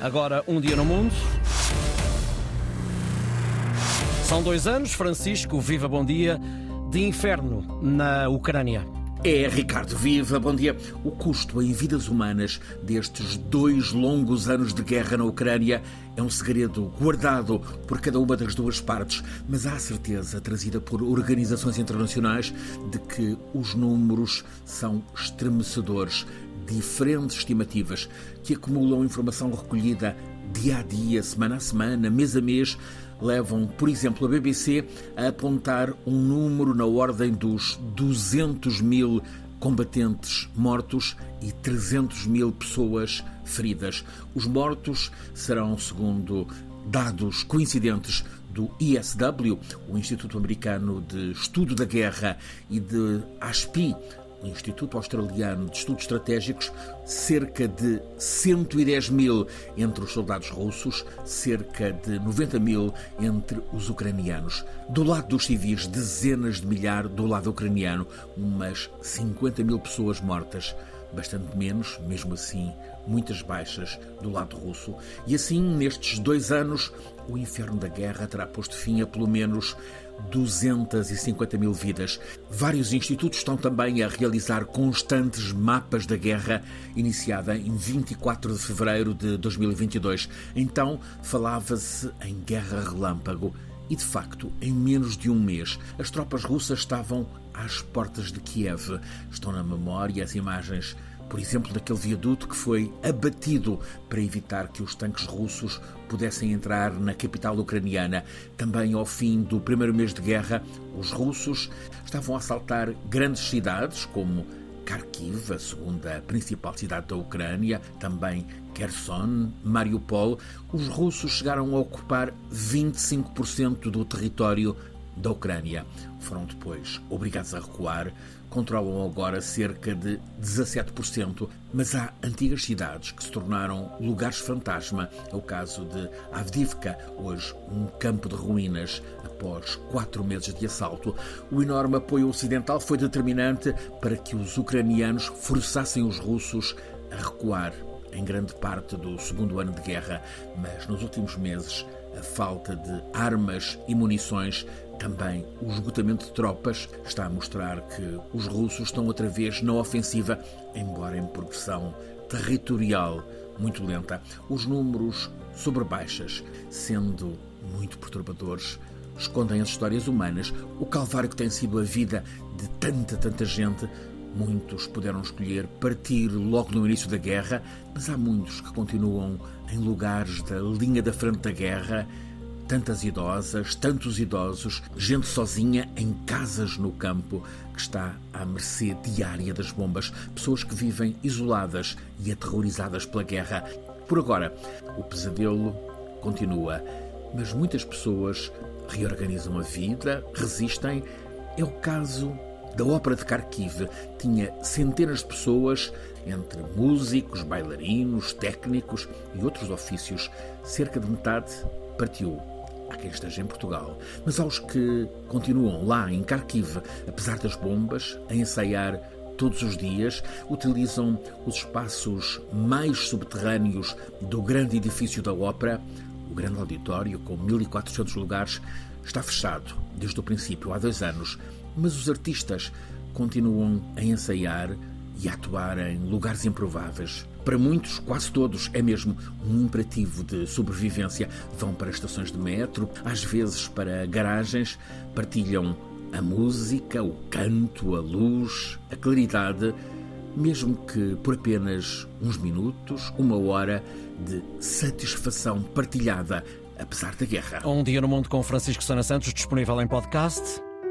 Agora, um dia no mundo. São dois anos, Francisco, viva bom dia, de inferno na Ucrânia. É, Ricardo Viva, bom dia. O custo em vidas humanas destes dois longos anos de guerra na Ucrânia é um segredo guardado por cada uma das duas partes, mas há certeza trazida por organizações internacionais de que os números são estremecedores. Diferentes estimativas que acumulam informação recolhida dia a dia, semana a semana, mês a mês, levam, por exemplo, a BBC a apontar um número na ordem dos 200 mil combatentes mortos e 300 mil pessoas feridas. Os mortos serão, segundo dados coincidentes do ISW, o Instituto Americano de Estudo da Guerra, e de ASPI, o Instituto Australiano de Estudos Estratégicos, cerca de 110 mil entre os soldados russos, cerca de 90 mil entre os ucranianos. Do lado dos civis, dezenas de milhares do lado ucraniano, umas 50 mil pessoas mortas bastante menos, mesmo assim, muitas baixas do lado russo. E assim, nestes dois anos, o inferno da guerra terá posto fim a pelo menos 250 mil vidas. Vários institutos estão também a realizar constantes mapas da guerra, iniciada em 24 de fevereiro de 2022. Então, falava-se em guerra relâmpago. E de facto, em menos de um mês, as tropas russas estavam às portas de Kiev. Estão na memória as imagens por exemplo, daquele viaduto que foi abatido para evitar que os tanques russos pudessem entrar na capital ucraniana. Também ao fim do primeiro mês de guerra, os russos estavam a assaltar grandes cidades como Kharkiv, a segunda principal cidade da Ucrânia, também Kherson, Mariupol. Os russos chegaram a ocupar 25% do território da Ucrânia. Foram depois obrigados a recuar, controlam agora cerca de 17%, mas há antigas cidades que se tornaram lugares fantasma. É o caso de Avdivka, hoje um campo de ruínas após quatro meses de assalto. O enorme apoio ocidental foi determinante para que os ucranianos forçassem os russos a recuar em grande parte do segundo ano de guerra, mas nos últimos meses a falta de armas e munições, também o esgotamento de tropas, está a mostrar que os russos estão outra vez na ofensiva, embora em progressão territorial muito lenta. Os números sobre baixas, sendo muito perturbadores, escondem as histórias humanas, o calvário que tem sido a vida de tanta, tanta gente Muitos puderam escolher partir logo no início da guerra, mas há muitos que continuam em lugares da linha da frente da guerra. Tantas idosas, tantos idosos, gente sozinha em casas no campo que está à mercê diária das bombas, pessoas que vivem isoladas e aterrorizadas pela guerra. Por agora, o pesadelo continua, mas muitas pessoas reorganizam a vida, resistem. É o caso da Ópera de Kharkiv tinha centenas de pessoas, entre músicos, bailarinos, técnicos e outros ofícios. Cerca de metade partiu. Há quem esteja em Portugal, mas aos que continuam lá em Kharkiv, apesar das bombas, a ensaiar todos os dias, utilizam os espaços mais subterrâneos do grande edifício da ópera. O grande auditório, com 1.400 lugares, está fechado desde o princípio, há dois anos, mas os artistas continuam a ensaiar e atuar em lugares improváveis. Para muitos, quase todos, é mesmo um imperativo de sobrevivência. Vão para estações de metro, às vezes para garagens, partilham a música, o canto, a luz, a claridade, mesmo que por apenas uns minutos, uma hora de satisfação partilhada, apesar da guerra. Um dia no mundo com Francisco Sana Santos, disponível em podcast